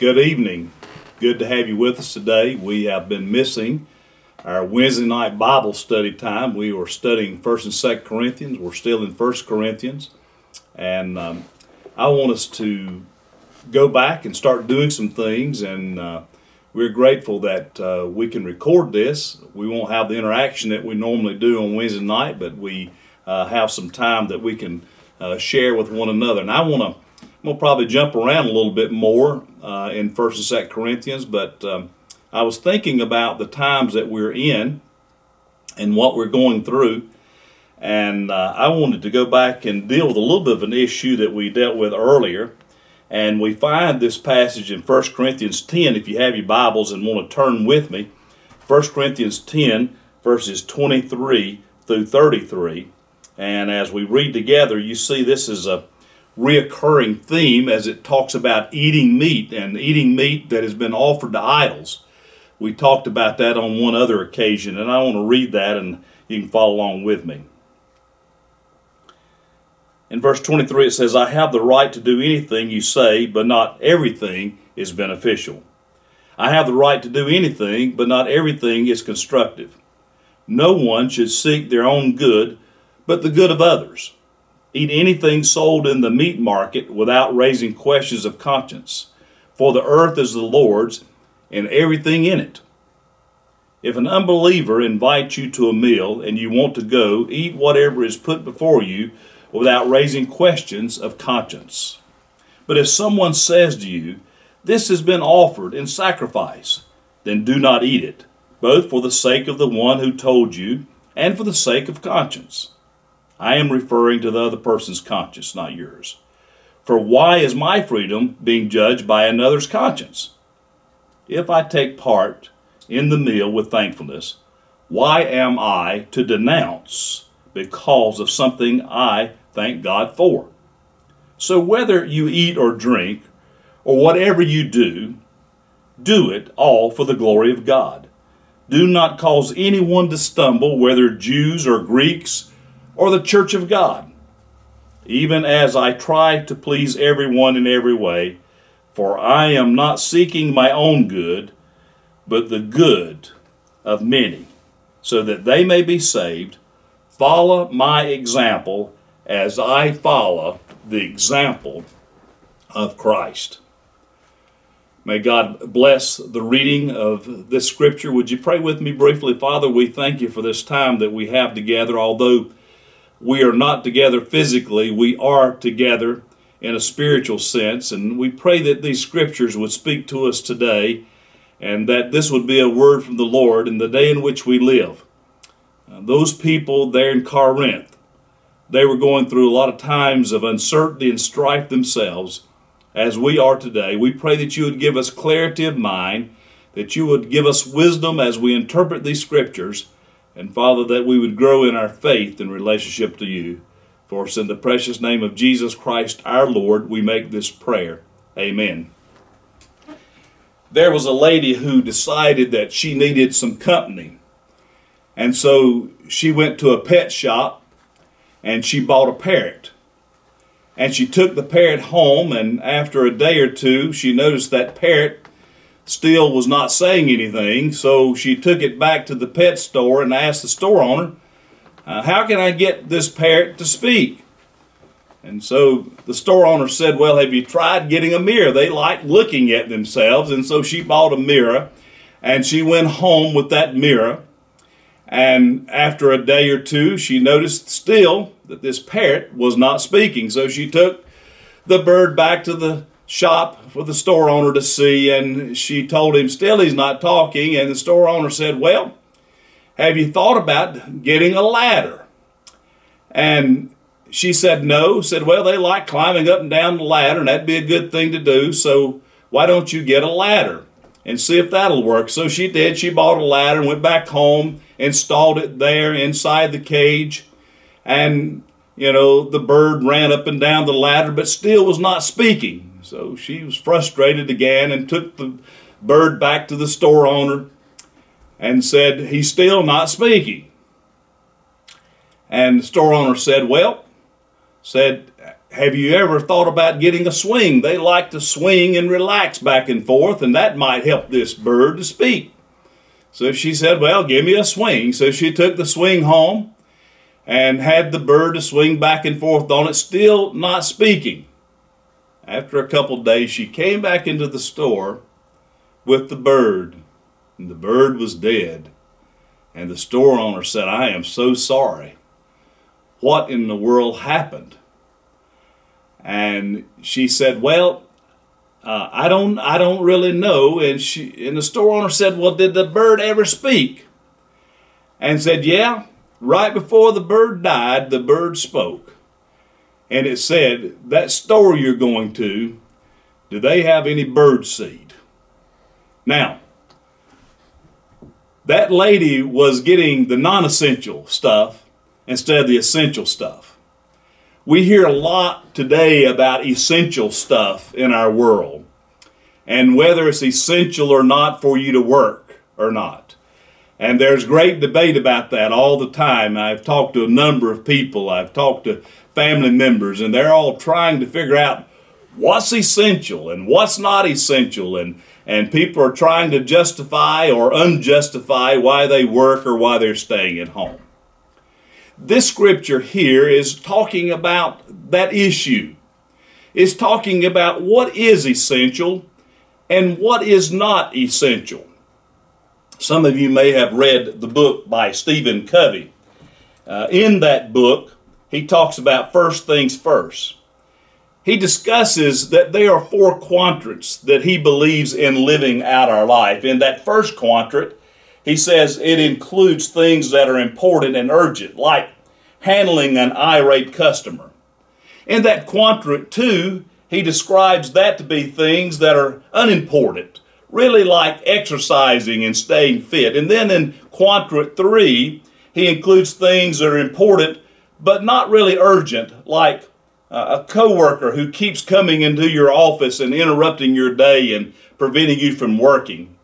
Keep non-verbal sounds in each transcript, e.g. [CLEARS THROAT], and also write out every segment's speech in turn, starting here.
Good evening. Good to have you with us today. We have been missing our Wednesday night Bible study time. We were studying First and Second Corinthians. We're still in First Corinthians, and um, I want us to go back and start doing some things. And uh, we're grateful that uh, we can record this. We won't have the interaction that we normally do on Wednesday night, but we uh, have some time that we can uh, share with one another. And I want to. Gonna probably jump around a little bit more uh, in First and Second Corinthians, but um, I was thinking about the times that we're in and what we're going through, and uh, I wanted to go back and deal with a little bit of an issue that we dealt with earlier. And we find this passage in 1 Corinthians 10, if you have your Bibles and want to turn with me. 1 Corinthians 10, verses 23 through 33. And as we read together, you see this is a reoccurring theme as it talks about eating meat and eating meat that has been offered to idols. We talked about that on one other occasion, and I want to read that and you can follow along with me. In verse 23, it says, I have the right to do anything you say, but not everything is beneficial. I have the right to do anything, but not everything is constructive. No one should seek their own good, but the good of others. Eat anything sold in the meat market without raising questions of conscience, for the earth is the Lord's and everything in it. If an unbeliever invites you to a meal and you want to go, eat whatever is put before you without raising questions of conscience. But if someone says to you, This has been offered in sacrifice, then do not eat it, both for the sake of the one who told you and for the sake of conscience. I am referring to the other person's conscience, not yours. For why is my freedom being judged by another's conscience? If I take part in the meal with thankfulness, why am I to denounce because of something I thank God for? So whether you eat or drink, or whatever you do, do it all for the glory of God. Do not cause anyone to stumble, whether Jews or Greeks or the church of God, even as I try to please everyone in every way, for I am not seeking my own good, but the good of many, so that they may be saved. Follow my example as I follow the example of Christ. May God bless the reading of this scripture. Would you pray with me briefly? Father, we thank you for this time that we have together, although we are not together physically, we are together in a spiritual sense. And we pray that these scriptures would speak to us today and that this would be a word from the Lord in the day in which we live. Uh, those people there in Corinth, they were going through a lot of times of uncertainty and strife themselves, as we are today. We pray that you would give us clarity of mind, that you would give us wisdom as we interpret these scriptures and Father, that we would grow in our faith in relationship to you. For us in the precious name of Jesus Christ our Lord, we make this prayer. Amen. There was a lady who decided that she needed some company. And so she went to a pet shop and she bought a parrot. And she took the parrot home, and after a day or two, she noticed that parrot still was not saying anything, so she took it back to the pet store and asked the store owner, uh, How can I get this parrot to speak? And so the store owner said, Well, have you tried getting a mirror? They like looking at themselves. And so she bought a mirror and she went home with that mirror. And after a day or two, she noticed still that this parrot was not speaking. So she took the bird back to the shop for the store owner to see, and she told him still he's not talking. And the store owner said, Well, have you thought about getting a ladder? And she said, No. Said, Well, they like climbing up and down the ladder, and that'd be a good thing to do. So why don't you get a ladder and see if that'll work? So she did. She bought a ladder and went back home, installed it there inside the cage, and you know, the bird ran up and down the ladder, but still was not speaking. So she was frustrated again and took the bird back to the store owner and said, He's still not speaking. And the store owner said, Well, said, have you ever thought about getting a swing? They like to swing and relax back and forth, and that might help this bird to speak. So she said, Well, give me a swing. So she took the swing home and had the bird to swing back and forth on it, still not speaking. After a couple days, she came back into the store with the bird, and the bird was dead. And the store owner said, I am so sorry. What in the world happened? And she said, Well, uh, I don't I don't really know. And she and the store owner said, Well, did the bird ever speak? And said, Yeah, right before the bird died, the bird spoke. And it said, That store you're going to, do they have any bird seed? Now, that lady was getting the non essential stuff instead of the essential stuff. We hear a lot today about essential stuff in our world and whether it's essential or not for you to work or not. And there's great debate about that all the time. I've talked to a number of people, I've talked to family members, and they're all trying to figure out what's essential and what's not essential. And, and people are trying to justify or unjustify why they work or why they're staying at home. This scripture here is talking about that issue. It's talking about what is essential and what is not essential. Some of you may have read the book by Stephen Covey. Uh, in that book, he talks about first things first. He discusses that there are four quadrants that he believes in living out our life. In that first quadrant, he says it includes things that are important and urgent, like handling an irate customer. In that quadrant two, he describes that to be things that are unimportant, really like exercising and staying fit. And then in quadrant three, he includes things that are important but not really urgent, like a coworker who keeps coming into your office and interrupting your day and preventing you from working.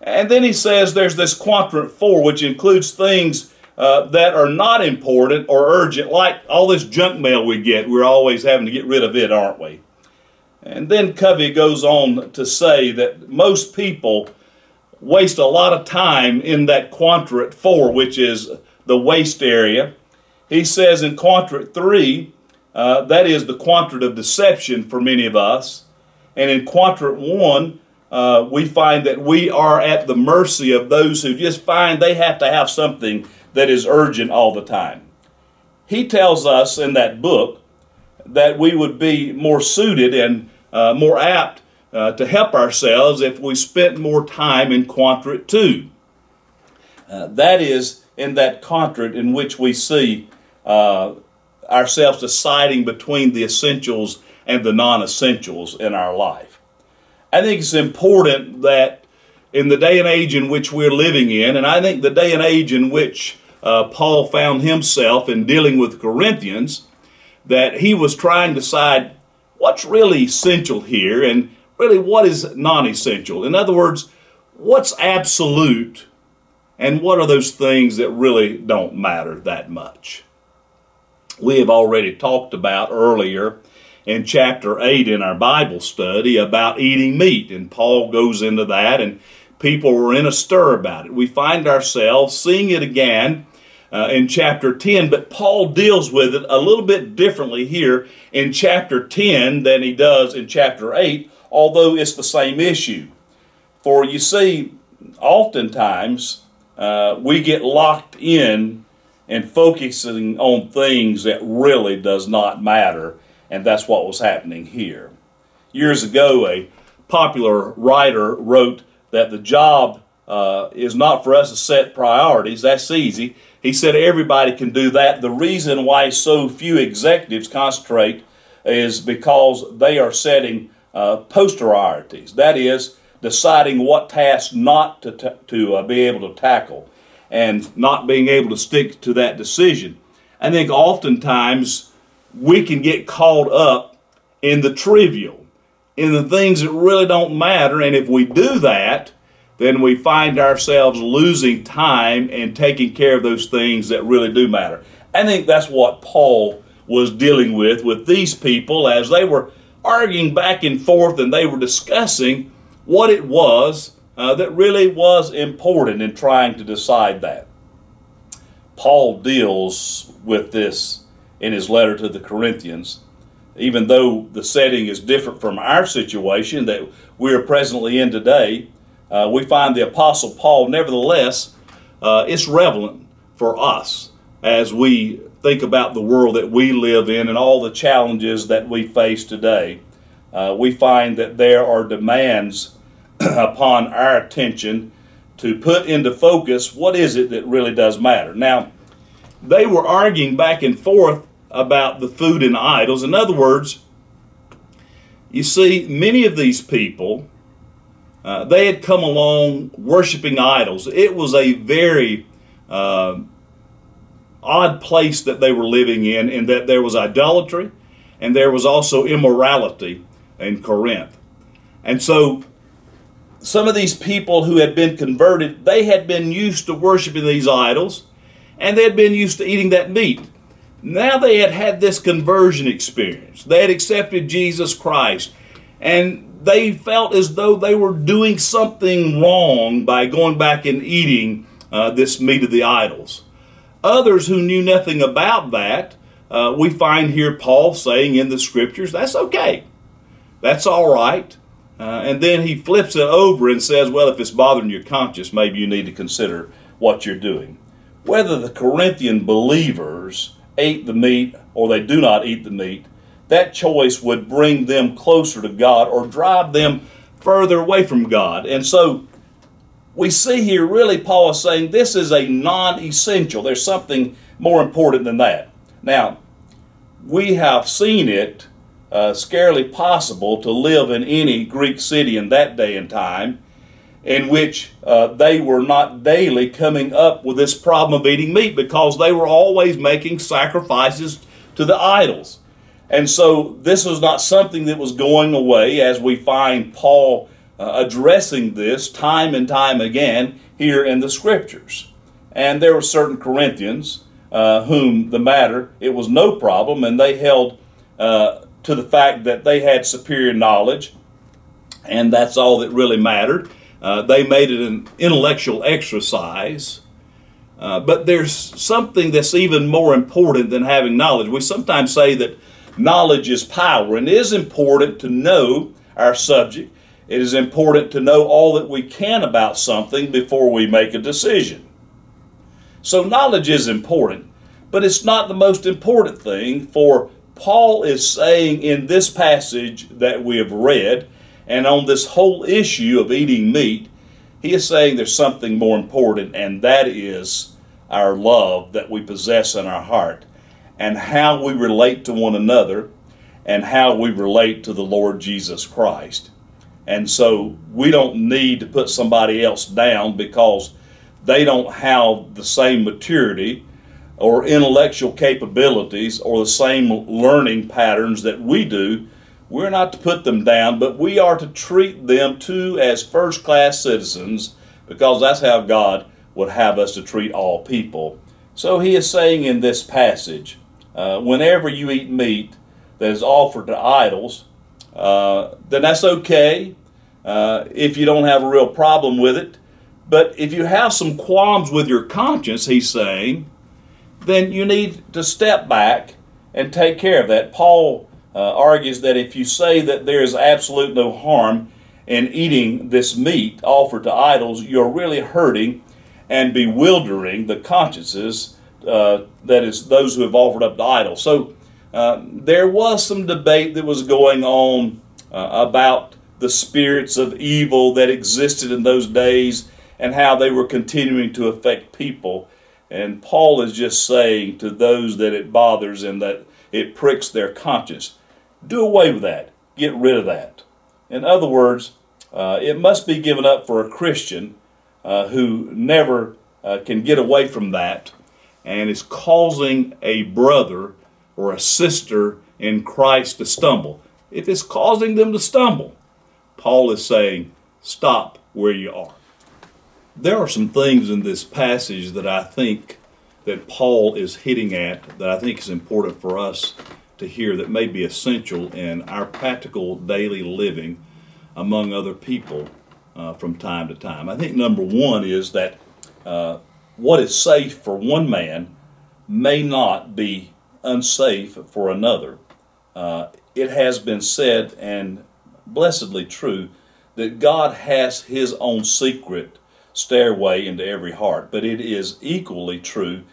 And then he says there's this quadrant four, which includes things uh, that are not important or urgent, like all this junk mail we get. We're always having to get rid of it, aren't we? And then Covey goes on to say that most people waste a lot of time in that quadrant four, which is the waste area. He says in quadrant three, uh, that is the quadrant of deception for many of us. And in quadrant one, uh, we find that we are at the mercy of those who just find they have to have something that is urgent all the time. He tells us in that book that we would be more suited and uh, more apt uh, to help ourselves if we spent more time in quadrant two. Uh, that is in that quadrant in which we see uh, ourselves deciding between the essentials and the non essentials in our life. I think it's important that in the day and age in which we're living in, and I think the day and age in which uh, Paul found himself in dealing with Corinthians, that he was trying to decide what's really essential here and really what is non essential. In other words, what's absolute and what are those things that really don't matter that much. We have already talked about earlier in chapter 8 in our Bible study about eating meat, and Paul goes into that, and people were in a stir about it. We find ourselves seeing it again uh, in chapter 10, but Paul deals with it a little bit differently here in chapter 10 than he does in chapter 8, although it's the same issue. For you see, oftentimes uh, we get locked in and focusing on things that really does not matter, and that's what was happening here. Years ago, a popular writer wrote that the job uh, is not for us to set priorities. That's easy. He said everybody can do that. The reason why so few executives concentrate is because they are setting uh, post priorities. That is, deciding what tasks not to, t- to uh, be able to tackle and not being able to stick to that decision. I think oftentimes we can get caught up in the trivial, in the things that really don't matter. And if we do that, then we find ourselves losing time and taking care of those things that really do matter. I think that's what Paul was dealing with with these people as they were arguing back and forth and they were discussing what it was uh, that really was important in trying to decide that. Paul deals with this in his letter to the Corinthians, even though the setting is different from our situation that we are presently in today. Uh, we find the Apostle Paul, nevertheless, uh, it's relevant for us as we think about the world that we live in and all the challenges that we face today. Uh, we find that there are demands [CLEARS THROAT] upon our attention to put into focus what is it that really does matter. Now, they were arguing back and forth about the food and idols. In other words, you see, many of these people, uh, they had come along worshiping idols. It was a very uh, odd place that they were living in, in that there was idolatry and there was also immorality in Corinth. And so some of these people who had been converted, they had been used to worshiping these idols and they had been used to eating that meat. Now they had had this conversion experience. They had accepted Jesus Christ and they felt as though they were doing something wrong by going back and eating uh, this meat of the idols. Others who knew nothing about that, uh, we find here Paul saying in the scriptures, that's okay. That's all right. Uh, and then he flips it over and says, well, if it's bothering your conscience, maybe you need to consider what you're doing. Whether the Corinthian believers ate the meat or they do not eat the meat, that choice would bring them closer to God or drive them further away from God. And so we see here really Paul is saying this is a non essential. There's something more important than that. Now, we have seen it uh, scarcely possible to live in any Greek city in that day and time in which uh, they were not daily coming up with this problem of eating meat because they were always making sacrifices to the idols. And so this was not something that was going away as we find Paul uh, addressing this time and time again here in the scriptures. And there were certain Corinthians uh, whom the matter, it was no problem, and they held uh, to the fact that they had superior knowledge, and that's all that really mattered. Uh, they made it an intellectual exercise. Uh, but there's something that's even more important than having knowledge. We sometimes say that knowledge is power, and it is important to know our subject. It is important to know all that we can about something before we make a decision. So, knowledge is important, but it's not the most important thing for Paul is saying in this passage that we have read, and on this whole issue of eating meat, he is saying there's something more important, and that is our love that we possess in our heart, and how we relate to one another, and how we relate to the Lord Jesus Christ. And so we don't need to put somebody else down because they don't have the same maturity or intellectual capabilities or the same learning patterns that we do, we're not to put them down, but we are to treat them too as first class citizens because that's how God would have us to treat all people. So he is saying in this passage uh, whenever you eat meat that is offered to idols, uh, then that's okay uh, if you don't have a real problem with it. But if you have some qualms with your conscience, he's saying, then you need to step back and take care of that. Paul uh, argues that if you say that there is absolute no harm in eating this meat offered to idols, you're really hurting and bewildering the consciences uh, that is those who have offered up to idols. So uh, there was some debate that was going on uh, about the spirits of evil that existed in those days and how they were continuing to affect people. And Paul is just saying to those that it bothers and that it pricks their conscience, do away with that. Get rid of that. In other words, uh, it must be given up for a Christian uh, who never can get away from that and is causing a brother or a sister in Christ to stumble. If it's causing them to stumble, Paul is saying, stop where you are there are some things in this passage that I think that Paul is hitting at that I think is important for us to hear that may be essential in our practical daily living among other people uh, from time to time. I think number one is that uh, what is safe for one man may not be unsafe for another. Uh, it has been said, and blessedly true, that God has His own secret stairway into every heart, but it is equally true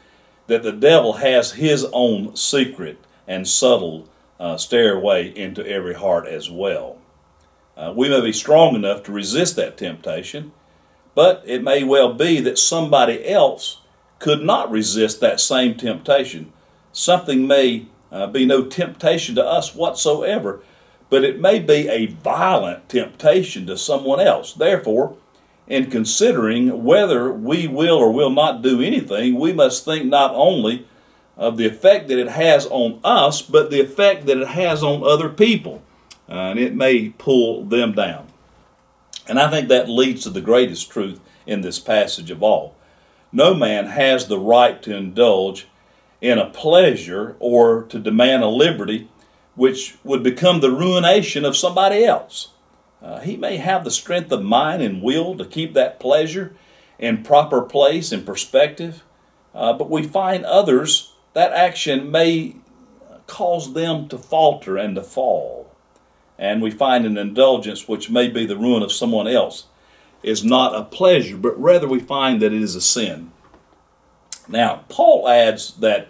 that the devil has his own secret and subtle uh, stairway into every heart as well. Uh, we may be strong enough to resist that temptation, but it may well be that somebody else could not resist that same temptation. Something may uh, be no temptation to us whatsoever, but it may be a violent temptation to someone else. Therefore, in considering whether we will or will not do anything, we must think not only of the effect that it has on us, but the effect that it has on other people. Uh, and it may pull them down. And I think that leads to the greatest truth in this passage of all. No man has the right to indulge in a pleasure or to demand a liberty which would become the ruination of somebody else. Uh, he may have the strength of mind and will to keep that pleasure in proper place and perspective, uh, but we find others that action may cause them to falter and to fall. And we find an indulgence which may be the ruin of someone else is not a pleasure, but rather we find that it is a sin. Now, Paul adds that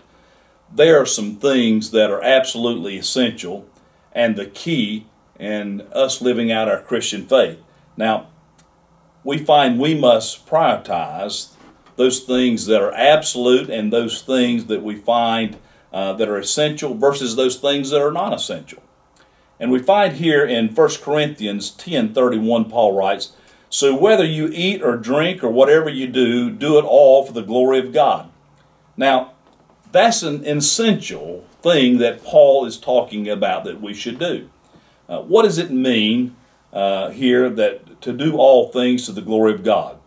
there are some things that are absolutely essential and the key in us living out our Christian faith. Now, we find we must prioritize those things that are absolute and those things that we find uh, that are essential versus those things that are non essential. And we find here in 1 Corinthians 10 31, Paul writes, So whether you eat or drink or whatever you do, do it all for the glory of God. Now, that's an essential thing that Paul is talking about that we should do. Uh, what does it mean uh, here that to do all things to the glory of God?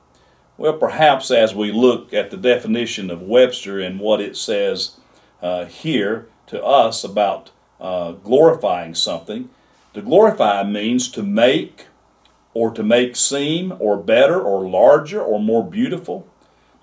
Well, perhaps as we look at the definition of Webster and what it says uh, here to us about uh, glorifying something, to glorify means to make or to make seem or better or larger or more beautiful.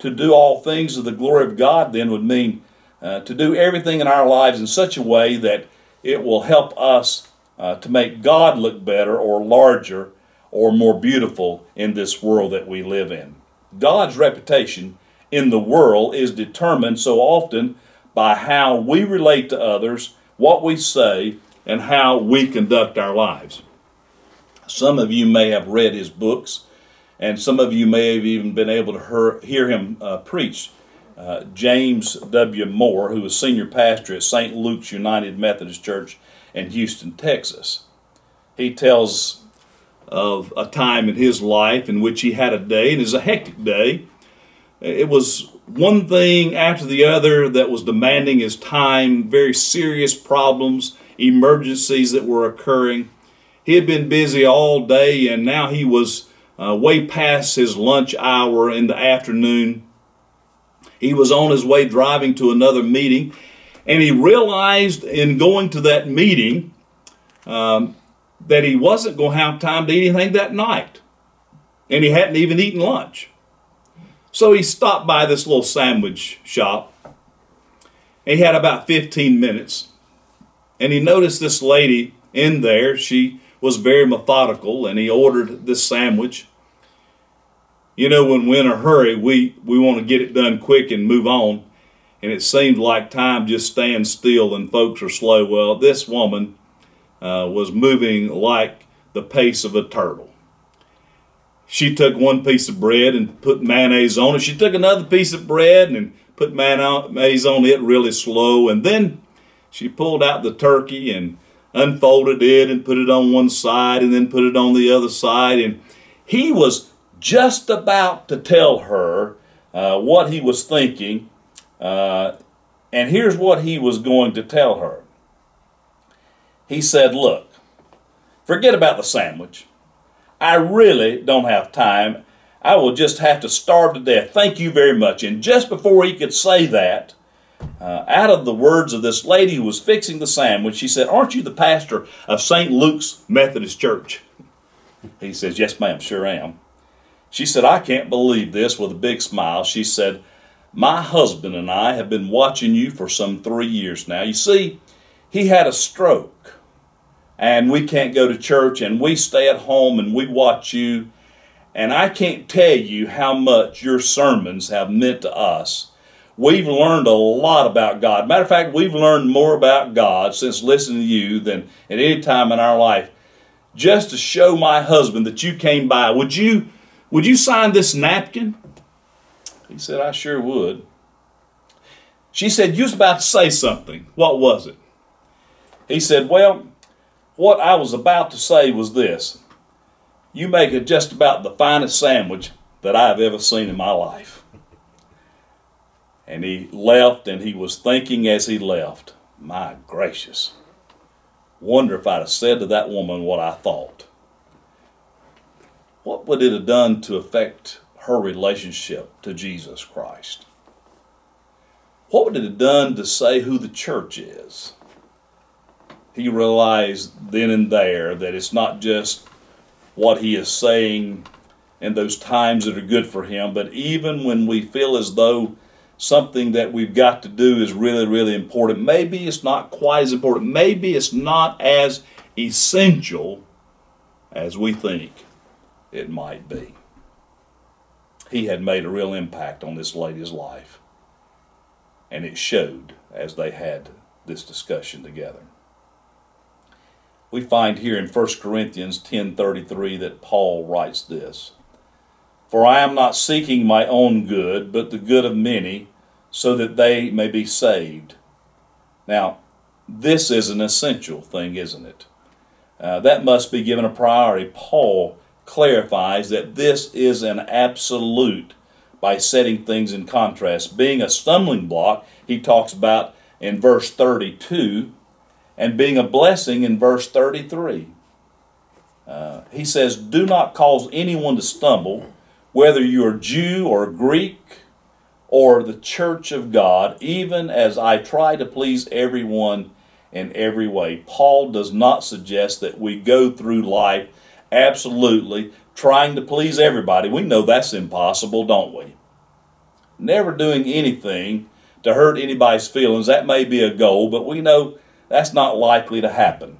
To do all things to the glory of God then would mean uh, to do everything in our lives in such a way that it will help us uh, to make God look better or larger or more beautiful in this world that we live in. God's reputation in the world is determined so often by how we relate to others, what we say, and how we conduct our lives. Some of you may have read his books, and some of you may have even been able to hear him uh, preach. Uh, James W. Moore, who was senior pastor at St. Luke's United Methodist Church in Houston, Texas. He tells of a time in his life in which he had a day, and it was a hectic day. It was one thing after the other that was demanding his time, very serious problems, emergencies that were occurring. He had been busy all day, and now he was uh, way past his lunch hour in the afternoon. He was on his way driving to another meeting, and he realized in going to that meeting um, that he wasn't going to have time to eat anything that night. And he hadn't even eaten lunch. So he stopped by this little sandwich shop. He had about 15 minutes. And he noticed this lady in there. She was very methodical and he ordered this sandwich. You know, when we're in a hurry, we, we want to get it done quick and move on. And it seemed like time just stands still and folks are slow. Well, this woman uh, was moving like the pace of a turtle. She took one piece of bread and put mayonnaise on it. She took another piece of bread and put mayonnaise on it really slow. And then she pulled out the turkey and unfolded it and put it on one side and then put it on the other side. And he was just about to tell her uh, what he was thinking. Uh, and here's what he was going to tell her he said, Look, forget about the sandwich. I really don't have time. I will just have to starve to death. Thank you very much. And just before he could say that, uh, out of the words of this lady who was fixing the sandwich, she said, Aren't you the pastor of St. Luke's Methodist Church? He says, Yes, ma'am, sure am. She said, I can't believe this with a big smile. She said, My husband and I have been watching you for some three years now. You see, he had a stroke, and we can't go to church, and we stay at home and we watch you. And I can't tell you how much your sermons have meant to us. We've learned a lot about God. Matter of fact, we've learned more about God since listening to you than at any time in our life. Just to show my husband that you came by, would you would you sign this napkin? He said, I sure would. She said, You was about to say something. What was it? He said, Well, what I was about to say was this You make just about the finest sandwich that I've ever seen in my life. And he left, and he was thinking as he left, My gracious, wonder if I'd have said to that woman what I thought what would it have done to affect her relationship to Jesus Christ? What would it have done to say who the church is? He realized then and there that it's not just what he is saying in those times that are good for him, but even when we feel as though something that we've got to do is really, really important, maybe it's not quite as important, maybe it's not as essential as we think it might be. He had made a real impact on this lady's life, and it showed as they had this discussion together. We find here in 1 Corinthians 10:33 that Paul writes this: For I am not seeking my own good, but the good of many, so that they may be saved. Now, this is an essential thing, isn't it? Uh, that must be given a priority. Paul clarifies that this is an absolute by setting things in contrast. Being a stumbling block, he talks about in verse 32, and being a blessing in verse 33. Uh, he says, Do not cause anyone to stumble, whether you are Jew or Greek or the church of God, even as I try to please everyone in every way. Paul does not suggest that we go through life absolutely trying to please everybody. We know that's impossible, don't we? Never doing anything to hurt anybody's feelings. That may be a goal, but we know that's not likely to happen.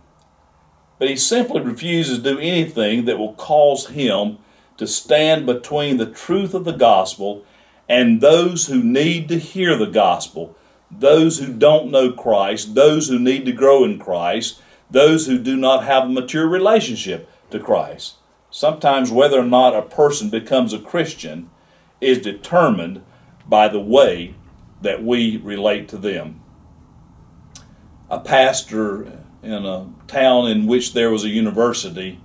But he simply refuses to do anything that will cause him to stand between the truth of the gospel and those who need to hear the gospel, those who don't know Christ, those who need to grow in Christ, those who do not have a mature relationship to Christ. Sometimes, whether or not a person becomes a Christian is determined by the way that we relate to them. A pastor in a town in which there was a university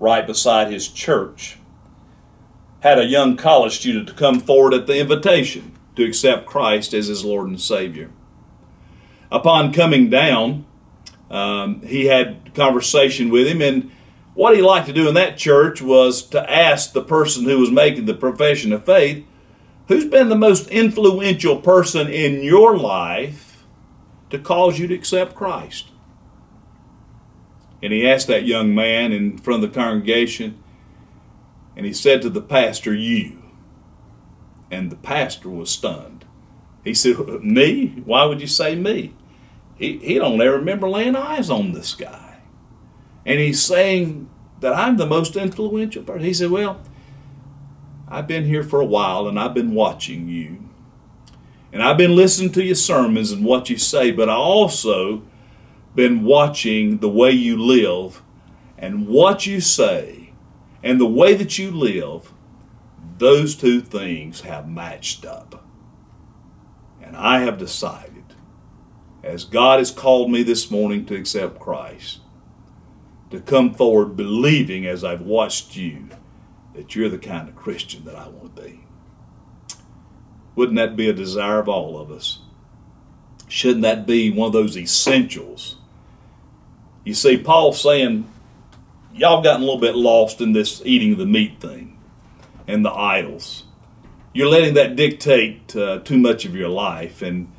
right beside his church had a young college student to come forward at the invitation to accept Christ as his Lord and Savior. Upon coming down, um, he had conversation with him and what he liked to do in that church was to ask the person who was making the profession of faith, who's been the most influential person in your life to cause you to accept Christ? And he asked that young man in front of the congregation, and he said to the pastor, You. And the pastor was stunned. He said, [LAUGHS] Me? Why would you say me? He, he don't ever remember laying eyes on this guy and he's saying that I'm the most influential person. He said, Well, I've been here for a while and I've been watching you. And I've been listening to your sermons and what you say, but I also been watching the way you live and what you say and the way that you live. Those two things have matched up. And I have decided, as God has called me this morning to accept Christ, to come forward believing as I've watched you that you're the kind of Christian that I want to be. Wouldn't that be a desire of all of us? Shouldn't that be one of those essentials? You see, Paul's saying, y'all gotten a little bit lost in this eating the meat thing. and the idols. You're letting that dictate uh, too much of your life, and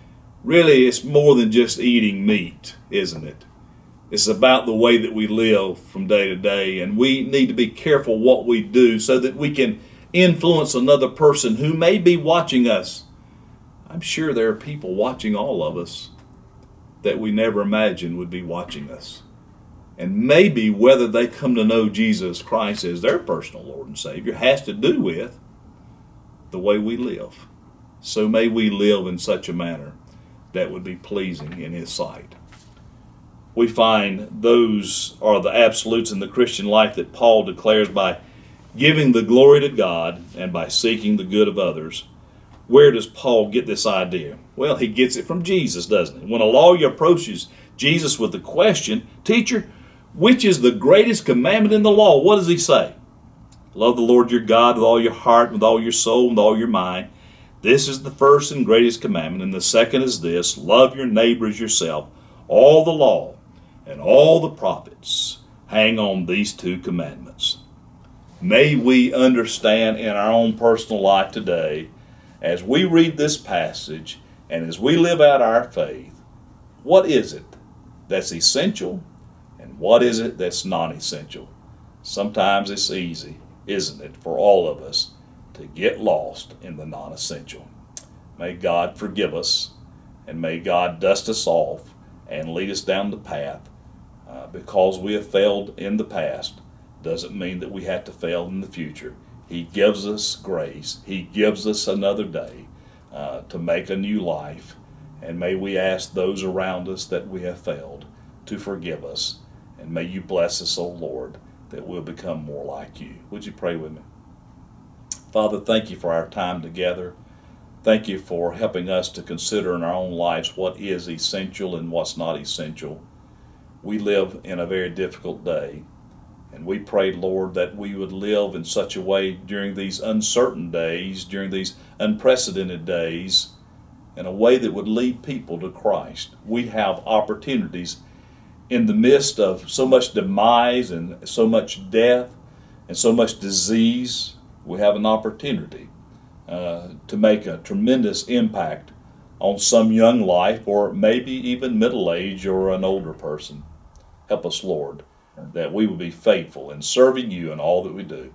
really it's more than just eating meat, isn't it? It's about the way that we live from day to day, and we need to be careful what we do so that we can influence another person who may be watching us. I'm sure there are people watching all of us that we never imagined would be watching us. And maybe whether they come to know Jesus Christ as their personal Lord and Savior has to do with the way we live. So may we live in such a manner that would be pleasing in His sight. We find those are the absolutes in the Christian life that Paul declares by giving the glory to God and by seeking the good of others. Where does Paul get this idea? Well, he gets it from Jesus, doesn't he? When a lawyer approaches Jesus with the question, Teacher, which is the greatest commandment in the law? What does he say? Love the Lord your God with all your heart, with all your soul, with all your mind. This is the first and greatest commandment, and the second is this love your neighbor as yourself. All the law and all the prophets hang on these two commandments. May we understand in our own personal life today, as we read this passage and as we live out our faith, what is it that's essential and what is it that's non essential? Sometimes it's easy, isn't it, for all of us to get lost in the non essential. May God forgive us and may God dust us off and lead us down the path. Uh, because we have failed in the past doesn't mean that we have to fail in the future. He gives us grace, He gives us another day uh, to make a new life. And may we ask those around us that we have failed to forgive us. And may you bless us, O Lord, that we'll become more like you. Would you pray with me? Father, thank you for our time together. Thank you for helping us to consider in our own lives what is essential and what's not essential. We live in a very difficult day, and we pray, Lord, that we would live in such a way during these uncertain days, during these unprecedented days, in a way that would lead people to Christ. We have opportunities in the midst of so much demise and so much death and so much disease. We have an opportunity uh, to make a tremendous impact on some young life or maybe even middle age or an older person. Help us, Lord, that we will be faithful in serving you in all that we do.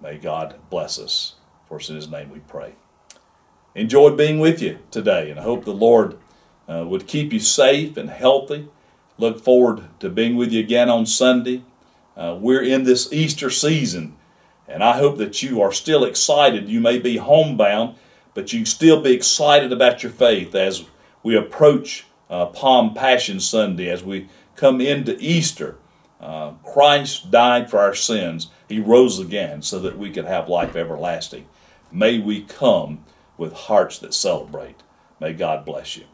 May God bless us. For it's in his name we pray. Enjoyed being with you today, and I hope the Lord uh, would keep you safe and healthy. Look forward to being with you again on Sunday. Uh, we're in this Easter season, and I hope that you are still excited. You may be homebound, but you still be excited about your faith as we approach uh, Palm Passion Sunday, as we come into Easter. Uh, Christ died for our sins. He rose again so that we could have life everlasting. May we come with hearts that celebrate. May God bless you.